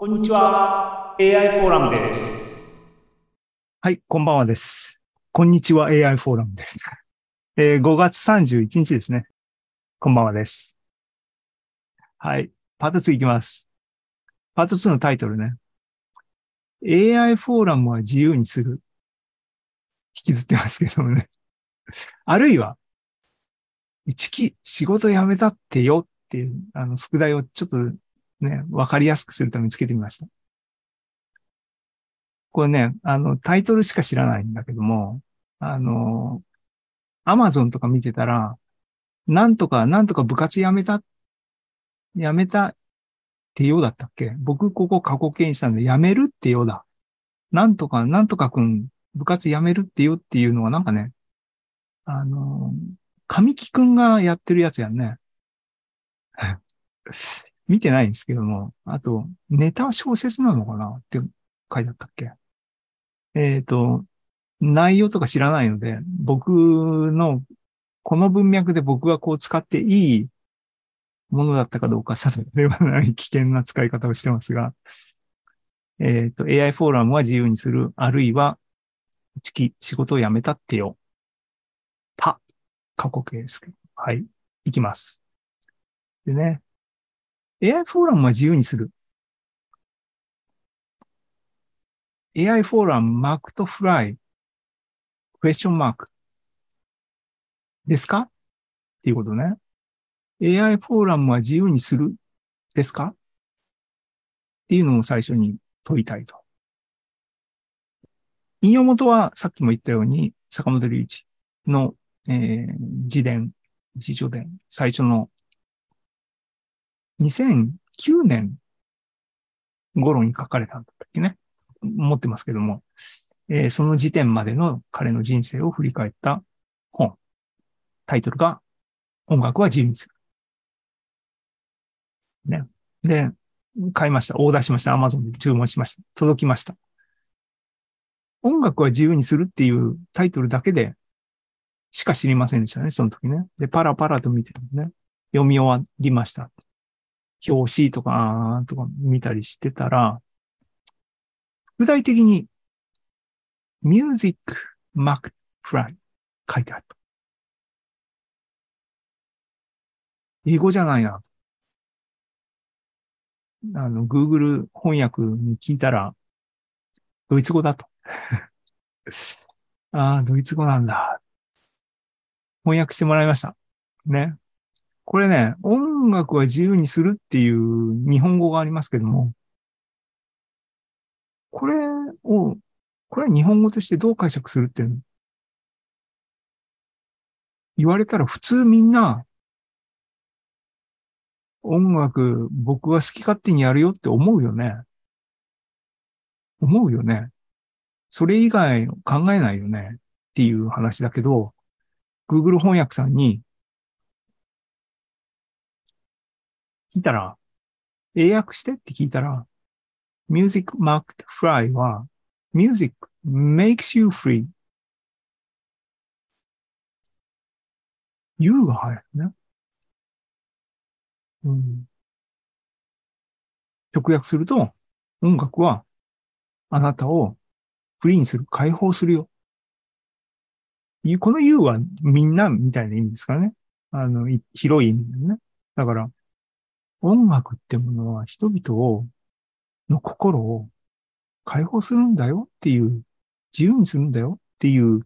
こんにちは。AI フォーラムです。はい、こんばんはです。こんにちは AI フォーラムです。えー5月31日ですね。こんばんはです。はい、パート2いきます。パート2のタイトルね。AI フォーラムは自由にする。引きずってますけどもね。あるいは、一期仕事辞めたってよっていう、あの、副題をちょっとね、わかりやすくするためにつけてみました。これね、あの、タイトルしか知らないんだけども、あの、アマゾンとか見てたら、なんとか、なんとか部活辞めた、辞めたってようだったっけ？僕ここ過去形にしたんで、辞めるってようだ。なんとか、なんとかくん、部活辞めるってよっていうのはなんかね、あの、神木くんがやってるやつやんね。見てないんですけども、あと、ネタは小説なのかな？って書いてあったっけ？えっ、と、内容とか知らないので、僕の、この文脈で僕がこう使っていいものだったかどうか定めはない危険な使い方をしてますが、えっ、と、AI フォーラムは自由にする、あるいは、一期仕事を辞めたってよ。た、過去形ですけど。はい。いきます。でね、AI フォーラムは自由にする。AI フォーラムマークとフライ、クエスチョンマーク。ですか？っていうことね。AI フォーラムは自由にするですか？っていうのを最初に問いたいと。引用元はさっきも言ったように、坂本龍一の、えー自伝、自叙伝、最初の2009年頃に書かれたんだったっけね。持ってますけども、えーその時点までの彼の人生を振り返った本。タイトルが、音楽は自由にする。ね。で、買いました。オーダーしました。アマゾンで注文しました。届きました。音楽は自由にするっていうタイトルだけでしか知りませんでしたね、その時ね。で、パラパラと見てるのね。読み終わりました。表紙とか、あーとか見たりしてたら、具体的に、Music Mac Fry 書いてあった。英語じゃないな。あの、Google 翻訳に聞いたら、ドイツ語だと。ああ、ドイツ語なんだ。翻訳してもらいました。ね。これね、音楽は自由にするっていう日本語がありますけども、これを、これは日本語としてどう解釈するっていうの？言われたら普通みんな、音楽僕は好き勝手にやるよって思うよね。思うよね。それ以外考えないよねっていう話だけど、Google 翻訳さんに聞いたら、英訳してって聞いたら、Music Marked Fry は、Music makes you free. You が入るね。うん。直訳すると、音楽はあなたをフリーにする、解放するよ。この You はみんなみたいな意味ですからね。あの、広い意味でね。だから、音楽ってものは人々を、の心を解放するんだよっていう、自由にするんだよっていう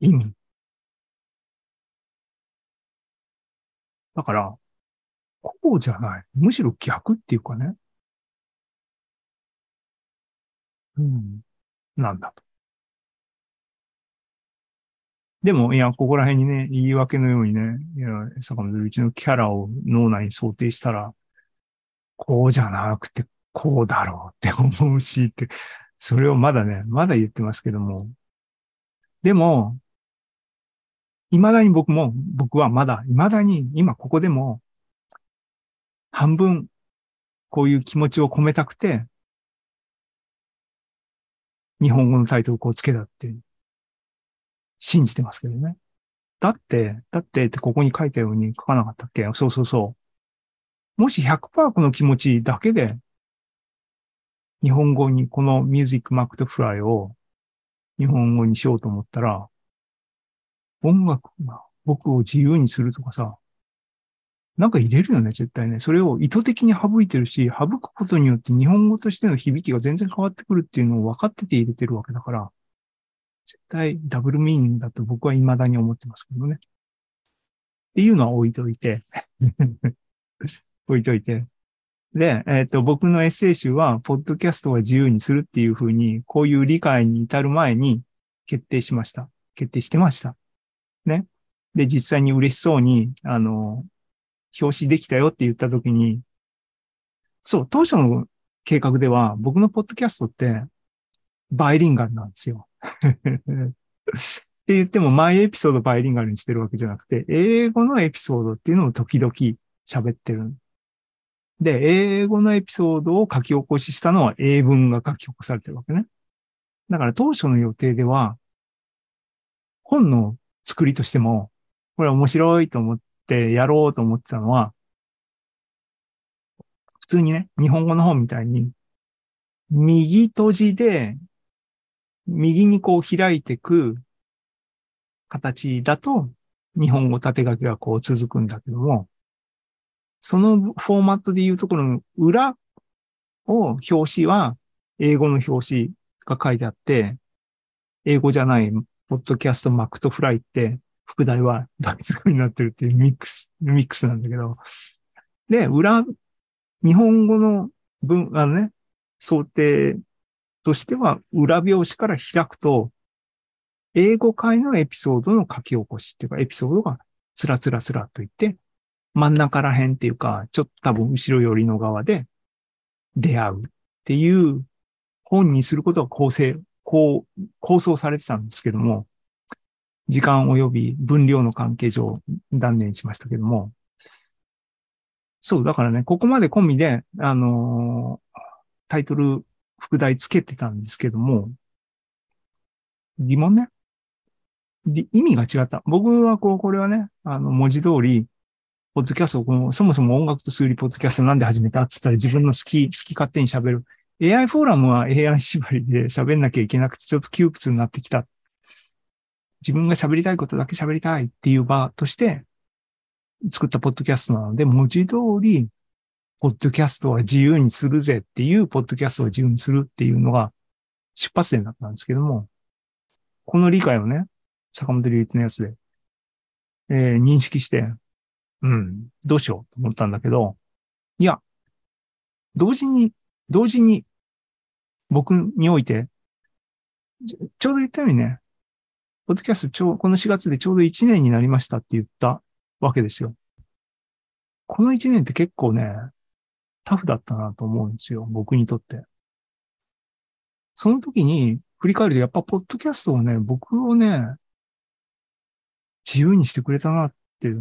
意味。だから、こうじゃない。むしろ逆っていうかね。うん。なんだと。でも、いや、ここら辺にね、言い訳のようにね、いや、坂本龍一のキャラを脳内に想定したら、こうじゃなくて、こうだろうって思うしって、それをまだね、まだ言ってますけども。でも、未だに僕も、僕はまだ、未だに、今ここでも、半分、こういう気持ちを込めたくて、日本語のタイトルをこうつけたって、信じてますけどね。だって、だってってここに書いたように書かなかったっけ？そうそうそう。もし100%この気持ちだけで日本語にこのミュージックマクトフライを日本語にしようと思ったら、音楽が僕を自由にするとかさ、なんか入れるよね、絶対ね。それを意図的に省いてるし、省くことによって日本語としての響きが全然変わってくるっていうのを分かってて入れてるわけだから、絶対ダブルミーニングだと僕は未だに思ってますけどね。っていうのは置いといて 置いといて。で、えっ、と、僕のエッセイ集は、ポッドキャストは自由にするっていうふうに、こういう理解に至る前に決定しました。決定してました。ね。で、実際に嬉しそうに、あの、表紙できたよって言ったときに、そう、当初の計画では、僕のポッドキャストって、バイリンガルなんですよ。って言っても、毎エピソードバイリンガルにしてるわけじゃなくて、英語のエピソードっていうのを時々喋ってる。で、英語のエピソードを書き起こししたのは英文が書き起こされてるわけね。だから当初の予定では、本の作りとしても、これ面白いと思ってやろうと思ってたのは、普通にね、日本語の本みたいに、右閉じで、右にこう開いてく形だと、日本語縦書きがこう続くんだけども、そのフォーマットで言うところの裏を表紙は英語の表紙が書いてあって、英語じゃないポッドキャストマクトフライって副題はドイツになってるっていうミックス、ミックスなんだけど。で、裏、日本語の文、あのね、想定としては裏表紙から開くと、英語会のエピソードの書き起こしっていうか、エピソードがつらつらつらといって、真ん中ら辺っていうか、ちょっと多分後ろ寄りの側で出会うっていう本にすることが構成、こう、構想されてたんですけども、時間及び分量の関係上断念しましたけども、そう、だからね、ここまで込みで、あのータイトル、副題つけてたんですけども、疑問ね。意味が違った。僕はこう、これはね、あの、文字通り、ポッドキャストをこの、そもそも音楽と数理ポッドキャストなんで始めたって言ったら自分の好き、好き勝手に喋る。AI フォーラムは AI 縛りで喋んなきゃいけなくてちょっと窮屈になってきた。自分が喋りたいことだけ喋りたいっていう場として作ったポッドキャストなので、文字通り、ポッドキャストは自由にするぜっていう、ポッドキャストを自由にするっていうのが出発点だったんですけども、この理解をね、坂本龍一のやつで、えー認識して、うん、どうしようと思ったんだけど、いや、同時に、同時に、僕において、ちょちょうど言ったようにね、ポッドキャストちょう、この4月でちょうど1年になりましたって言ったわけですよ。この1年って結構ね、タフだったなと思うんですよ。僕にとって。その時に振り返ると、やっぱポッドキャストはね、僕をね、自由にしてくれたなって、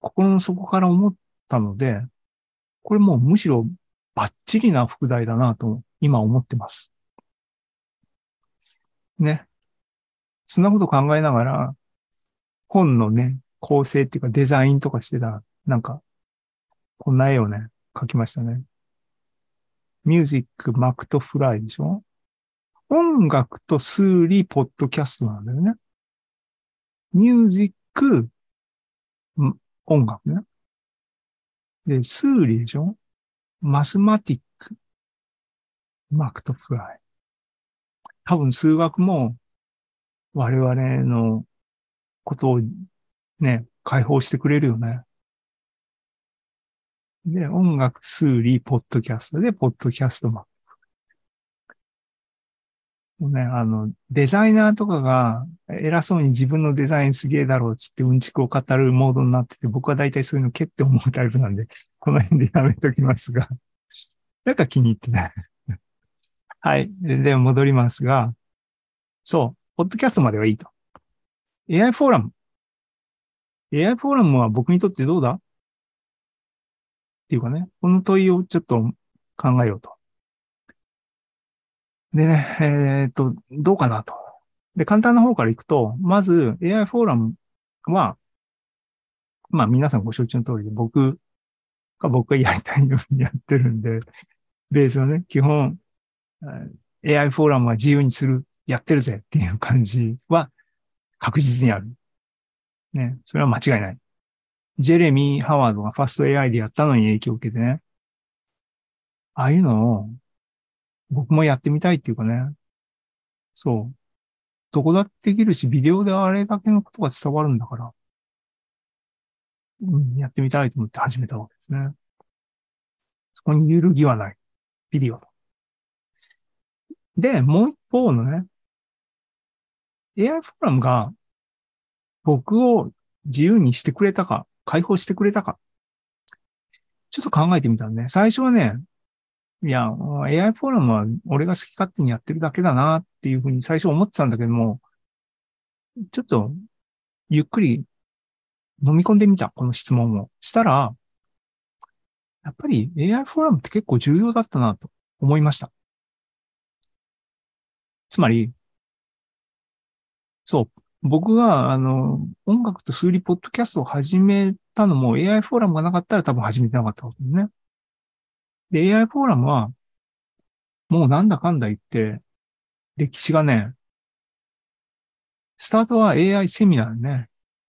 心の底から思ったので、これもうむしろバッチリな副題だなと今思ってます。ね。そんなこと考えながら、本のね、構成っていうかデザインとかしてたら、なんか、こんな絵をね、描きましたね。ミュージック、マクトフライでしょ？音楽と数理、ポッドキャストなんだよね。ミュージック、音楽ね。で、数理でしょ？マスマティック、マクトフライ。多分数学も我々のことをね、解放してくれるよね。で、音楽、数理、ポッドキャストで、ポッドキャストマップ。ね、あの、デザイナーとかが偉そうに自分のデザインすげえだろうっつってうんちくを語るモードになってて、僕は大体そういうのけって思うタイプなんで、この辺でやめときますが。なんか気に入ってない。はい。で、戻りますが、そう、ポッドキャストまではいいと。AI フォーラム。AI フォーラムは僕にとってどうだ？っていうかね、この問いをちょっと考えようと。でね、えっ、と、どうかなと。で、簡単な方からいくと、まず AI フォーラムは、まあ皆さんご承知の通りで、僕が僕がやりたいようにやってるんで、ベースはね、基本、AI フォーラムは自由にする、やってるぜっていう感じは確実にある。ね。それは間違いない。ジェレミー・ハワードがファスト AI でやったのに影響を受けてね。ああいうのを僕もやってみたいっていうかね。そう。どこだってできるし、ビデオであれだけのことが伝わるんだから。うん、やってみたいと思って始めたわけですね。そこに揺るぎはない。ビデオと。で、もう一方のね、AI フォーラムが僕を自由にしてくれたか、解放してくれたか、ちょっと考えてみたんで、最初はね、いや、AI フォーラムは俺が好き勝手にやってるだけだなっていうふうに最初思ってたんだけども、ちょっとゆっくり飲み込んでみた、この質問を。したら、やっぱり AI フォーラムって結構重要だったなと思いました。つまり、そう、僕が、あの、音楽と数理ポッドキャストを始めたのも AI フォーラムがなかったら多分始めてなかったことですね。で、AI フォーラムは、もうなんだかんだ言って、歴史がね、スタートは AI セミナーね。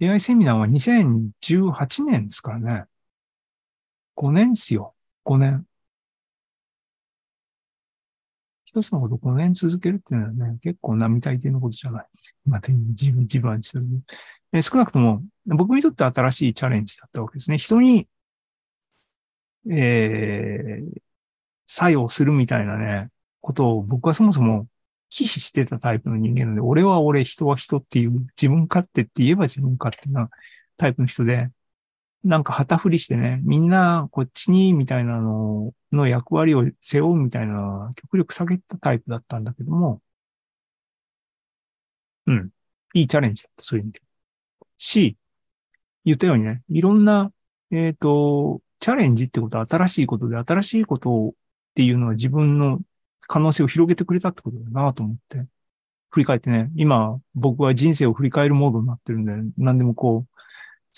AI セミナーは2018年ですからね。5年ですよ。5年。一つのこと5年続けるっていうのはね、結構並大抵のことじゃない。また自分、自分にする、え少なくとも、僕にとって新しいチャレンジだったわけですね。人に、えー、作用するみたいなね、ことを僕はそもそも忌避してたタイプの人間なので、俺は俺、人は人っていう、自分勝手って言えば自分勝手なタイプの人で、なんか旗振りしてね、みんなこっちに、みたいなのの役割を背負うみたいな、極力下げたタイプだったんだけども、うん。いいチャレンジだった、そういう意味で。し、言ったようにね、いろんな、えっ、ー、と、チャレンジってことは新しいことで、新しいことをっていうのは自分の可能性を広げてくれたってことだなと思って、振り返ってね、今僕は人生を振り返るモードになってるんで、何でもこう、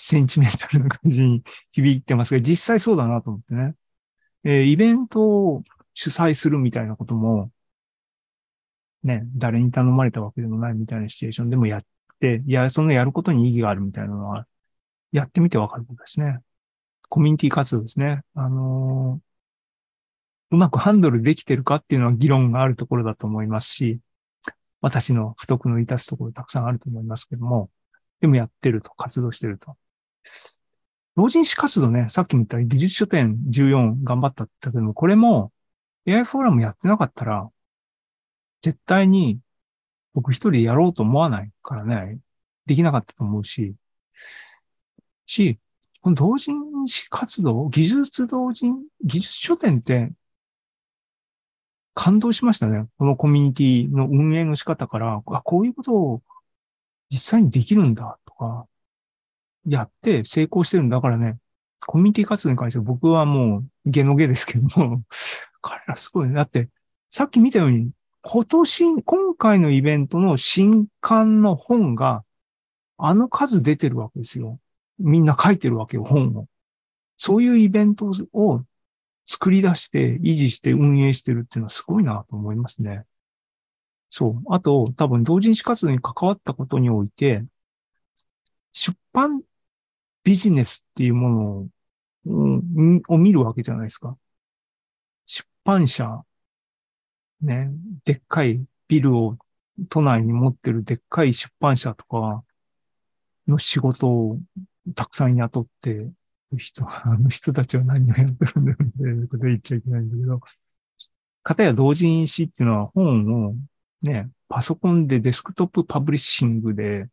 センチメンタルな感じに響いてますが、実際そうだなと思ってね。えー、イベントを主催するみたいなことも、ね、誰に頼まれたわけでもないみたいなシチュエーションでもやって、いや、そのやることに意義があるみたいなのは、やってみてわかることですね。コミュニティ活動ですね。あのー、うまくハンドルできてるかっていうのは議論があるところだと思いますし、私の不徳の致すところたくさんあると思いますけども、でもやってると、活動してると。同人誌活動ね、さっきも言った技術書店14頑張ったって言ったけども、これも AI フォーラムやってなかったら、絶対に僕一人でやろうと思わないからね、できなかったと思うし、し、この同人誌活動、技術同人、技術書店って感動しましたね。このコミュニティの運営の仕方から、あ、こういうことを実際にできるんだとか、やって成功してるんだからね、コミュニティ活動に関しては僕はもうゲのゲですけども、彼らすごいね。だって、さっき見たように、今年、今回のイベントの新刊の本が、あの数出てるわけですよ。みんな書いてるわけよ、本を。そういうイベントを作り出して、維持して運営してるっていうのはすごいなと思いますね。そう。あと、多分同人誌活動に関わったことにおいて、出版ビジネスっていうものを、うん、を見るわけじゃないですか。出版社、ね、でっかいビルを都内に持ってるでっかい出版社とかの仕事をたくさん雇って人、あの人たちは何をやってるんだよってこと言っちゃいけないんだけど、方や同人誌っていうのは本をね、パソコンでデスクトップパブリッシングで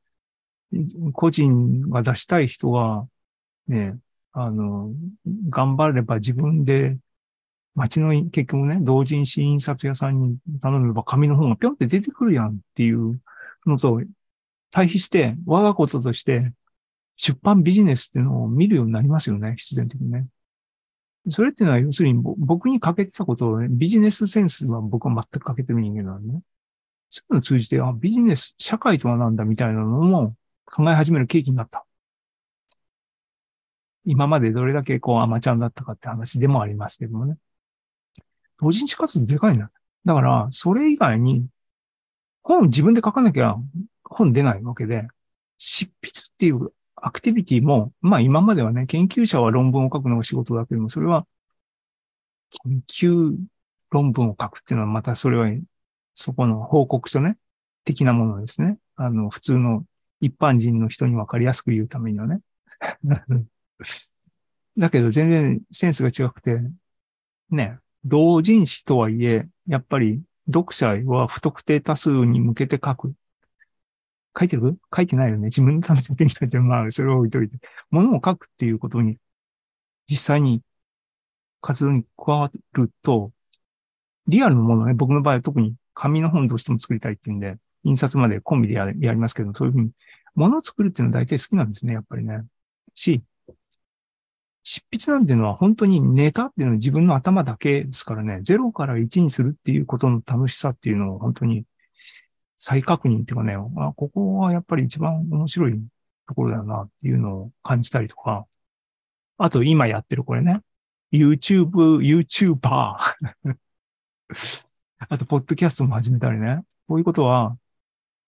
個人が出したい人は、ね、あの、頑張れば自分で、街の結局ね、同人誌印刷屋さんに頼めば紙の本がぴょんって出てくるやんっていうのと、対比して、我がこととして出版ビジネスっていうのを見るようになりますよね、必然的にね。それっていうのは要するに僕に欠けてたことをね、ビジネスセンスは僕は全く欠けてる人間なんでね。そういうのを通じて、あ、ビジネス、社会とは何だみたいなのも考え始める契機になった。今までどれだけこうアマちゃんだったかって話でもありますけどもね。同人誌活動でかいな。だから、それ以外に、本自分で書かなきゃ本出ないわけで、執筆っていうアクティビティも、まあ今まではね、研究者は論文を書くのが仕事だけども、それは、研究論文を書くっていうのはまたそれは、そこの報告書ね、的なものですね。あの、普通の一般人の人にわかりやすく言うためにはね。だけど全然センスが違くて、ね、同人誌とはいえ、やっぱり読者は不特定多数に向けて書く。書いてる？書いてないよね。自分のためだけに書いてる。まあ、それを置いといて。ものを書くっていうことに、実際に活動に加わると、リアルのものね、僕の場合は特に紙の本どうしても作りたいっていうんで、印刷までコンビでややりますけど、そういうふうに、ものを作るっていうのは大体好きなんですね、やっぱりね。し、執筆なんていうのは本当にネタっていうのは自分の頭だけですからね、0から1にするっていうことの楽しさっていうのを本当に再確認っていうかね、あ、ここはやっぱり一番面白いところだよなっていうのを感じたりとか、あと今やってるこれね、YouTube、YouTuber あと、ポッドキャストも始めたりね。こういうことは、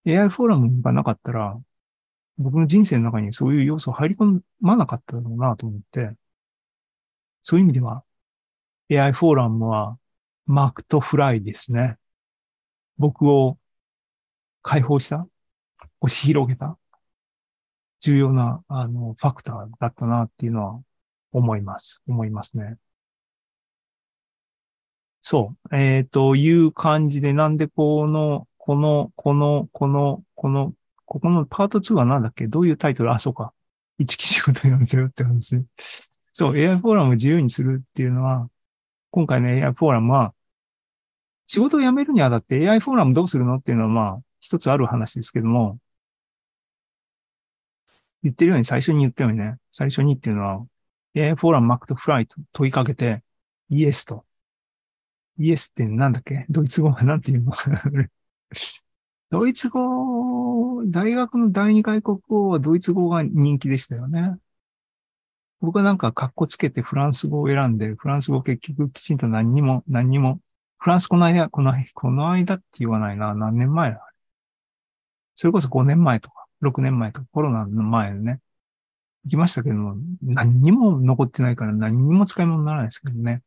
AI フォーラムがなかったら、僕の人生の中にそういう要素入り込まなかっただろうなと思って、そういう意味では、AI フォーラムは、マークとフライですね。僕を解放した、押し広げた、重要な、あの、ファクターだったなっていうのは思います。思いますね。そう。えっ、と、いう感じで、なんでこの、この、この、この、この、ここのパート2は何だっけ？どういうタイトル？あ、そうか。一期仕事にせよって話。そう、AI フォーラムを自由にするっていうのは、今回の AI フォーラムは、仕事を辞めるにあたって AI フォーラムどうするのっていうのはまあ、一つある話ですけども、言ってるように最初に言ったようにね、最初にっていうのは、AI フォーラムマックとフライと問いかけて、イエスと。イエスってなんだっけ？ドイツ語はなんていうの？ドイツ語、大学の第二外国語はドイツ語が人気でしたよね。僕はなんか格好つけてフランス語を選んで、フランス語結局きちんと何にも、何にも、フランスこの間、この、この間って言わないな、何年前だ？それこそ5年前とか、6年前とか、コロナの前でね、行きましたけども、何にも残ってないから何にも使い物にならないですけどね。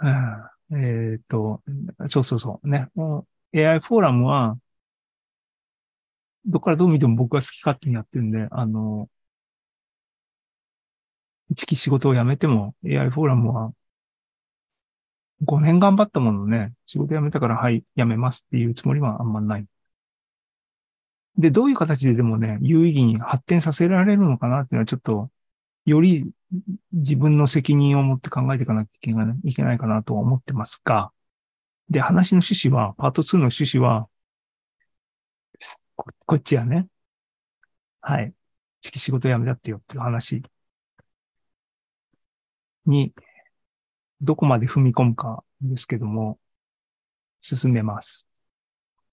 うん、えっ、と、そうそうそう、ね。もう AI フォーラムは、どっからどう見ても僕が好き勝手にやってるんで、あの、一期仕事を辞めても AI フォーラムは5年頑張ったものね、仕事辞めたからはい、辞めますっていうつもりはあんまない。で、どういう形ででもね、有意義に発展させられるのかなっていうのはちょっと、より自分の責任を持って考えていかなきゃいけないかなとは思ってますが、で、話の趣旨は、パート2の趣旨は、ここっちやね。はい。月仕事辞めたってよっていう話に、どこまで踏み込むかですけども、進めます。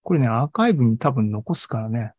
これね、アーカイブに多分残すからね。